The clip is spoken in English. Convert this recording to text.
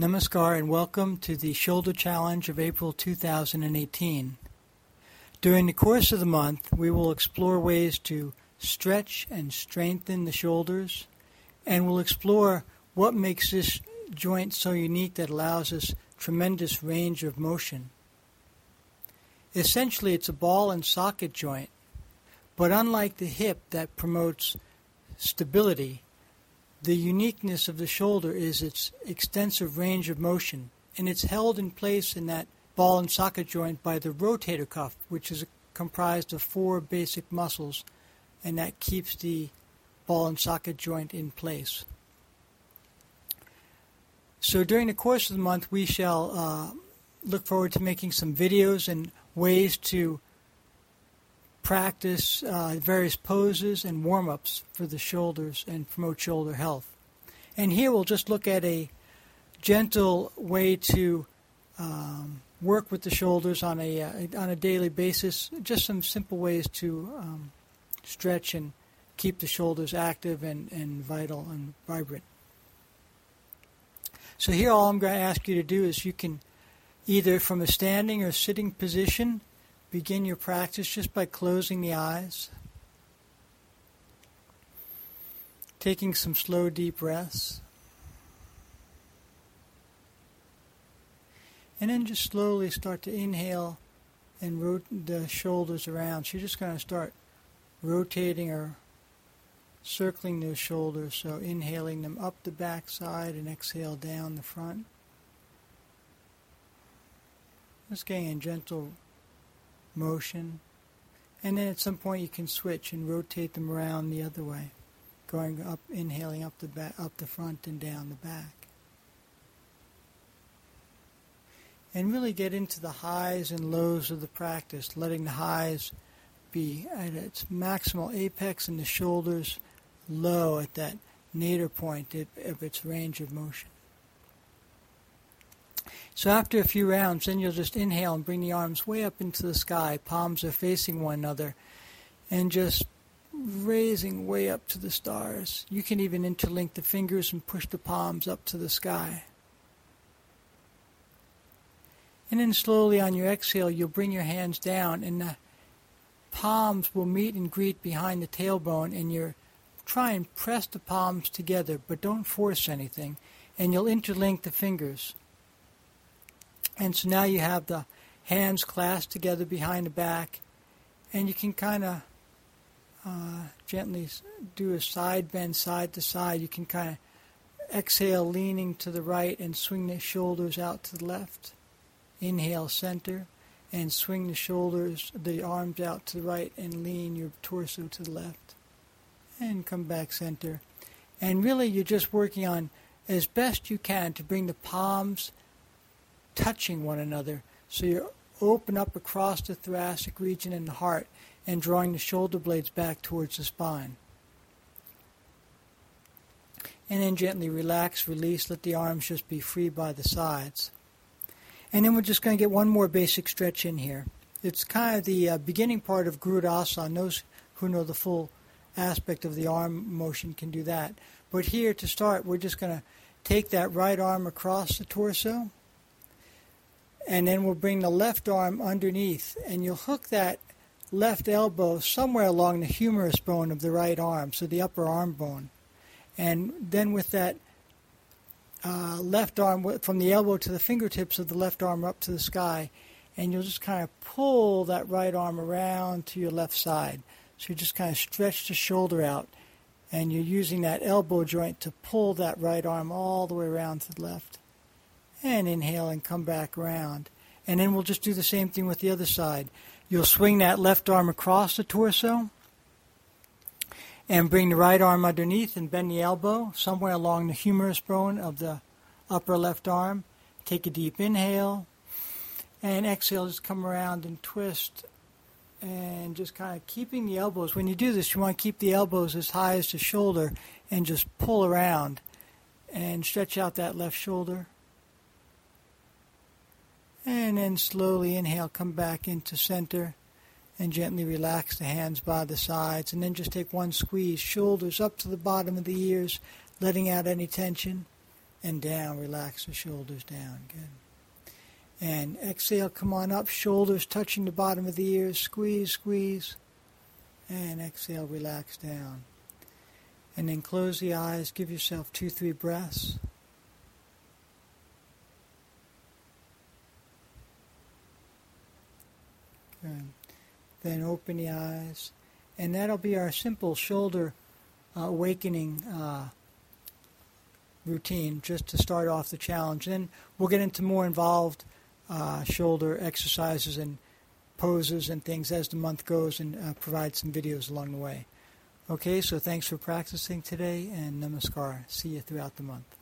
Namaskar and welcome to the Shoulder Challenge of April 2018. During the course of the month, we will explore ways to stretch and strengthen the shoulders, and we'll explore what makes this joint so unique that allows us tremendous range of motion. Essentially, it's a ball and socket joint, but unlike the hip that promotes stability, the uniqueness of the shoulder is its extensive range of motion, and it's held in place in that ball and socket joint by the rotator cuff, which is comprised of four basic muscles, and that keeps the ball and socket joint in place. So during the course of the month, we shall uh, look forward to making some videos and ways to practice uh, various poses and warm ups for the shoulders and promote shoulder health. And here we'll just look at a gentle way to um, work with the shoulders on a uh, on a daily basis. Just some simple ways to um, stretch and keep the shoulders active and, and vital and vibrant. So here all I'm going to ask you to do is you can either from a standing or sitting position begin your practice just by closing the eyes, taking some slow, deep breaths, and then just slowly start to inhale and rotate the shoulders around. So you're just going to start rotating or circling those shoulders. So inhaling them up the back side and exhale down the front. Just getting a gentle motion. And then at some point you can switch and rotate them around the other way, going up, inhaling up the back, up the front and down the back. And really get into the highs and lows of the practice, letting the highs be at its maximal apex and the shoulders low at that nadir point of its range of motion. So after a few rounds, then you'll just inhale and bring the arms way up into the sky. Palms are facing one another. And just raising way up to the stars. You can even interlink the fingers and push the palms up to the sky. And then slowly on your exhale, you'll bring your hands down and the palms will meet and greet behind the tailbone and you try and press the palms together, but don't force anything. And you'll interlink the fingers. And so now you have the hands clasped together behind the back, and you can kind of uh, gently do a side bend side to side. You can kind of exhale, leaning to the right, and swing the shoulders out to the left. Inhale, center, and swing the shoulders, the arms out to the right, and lean your torso to the left. And come back center. And really, you're just working on as best you can to bring the palms touching one another. So you open up across the thoracic region and the heart and drawing the shoulder blades back towards the spine. And then gently relax, release, let the arms just be free by the sides. And then we're just going to get one more basic stretch in here. It's kind of the uh, beginning part of Garudasana. Those who know the full aspect of the arm motion can do that. But here to start, we're just going to take that right arm across the torso and then we'll bring the left arm underneath, and you'll hook that left elbow somewhere along the humerus bone of the right arm, so the upper arm bone. And then with that uh, left arm, from the elbow to the fingertips of the left arm up to the sky, and you'll just kind of pull that right arm around to your left side. So you just kind of stretch the shoulder out, and you're using that elbow joint to pull that right arm all the way around to the left and inhale and come back around. And then we'll just do the same thing with the other side. You'll swing that left arm across the torso and bring the right arm underneath and bend the elbow somewhere along the humerus bone of the upper left arm. Take a deep inhale and exhale, just come around and twist and just kind of keeping the elbows. When you do this, you want to keep the elbows as high as the shoulder and just pull around and stretch out that left shoulder. And then slowly inhale, come back into center and gently relax the hands by the sides. And then just take one squeeze, shoulders up to the bottom of the ears, letting out any tension. and down. Relax the shoulders down. Good. And exhale, come on up, shoulders touching the bottom of the ears. Squeeze, squeeze. And exhale, relax down. And then close the eyes, give yourself two, three breaths. Good. Then open the eyes. And that'll be our simple shoulder uh, awakening uh, routine just to start off the challenge. Then we'll get into more involved uh, shoulder exercises and poses and things as the month goes and uh, provide some videos along the way. Okay, so thanks for practicing today and namaskar. See you throughout the month.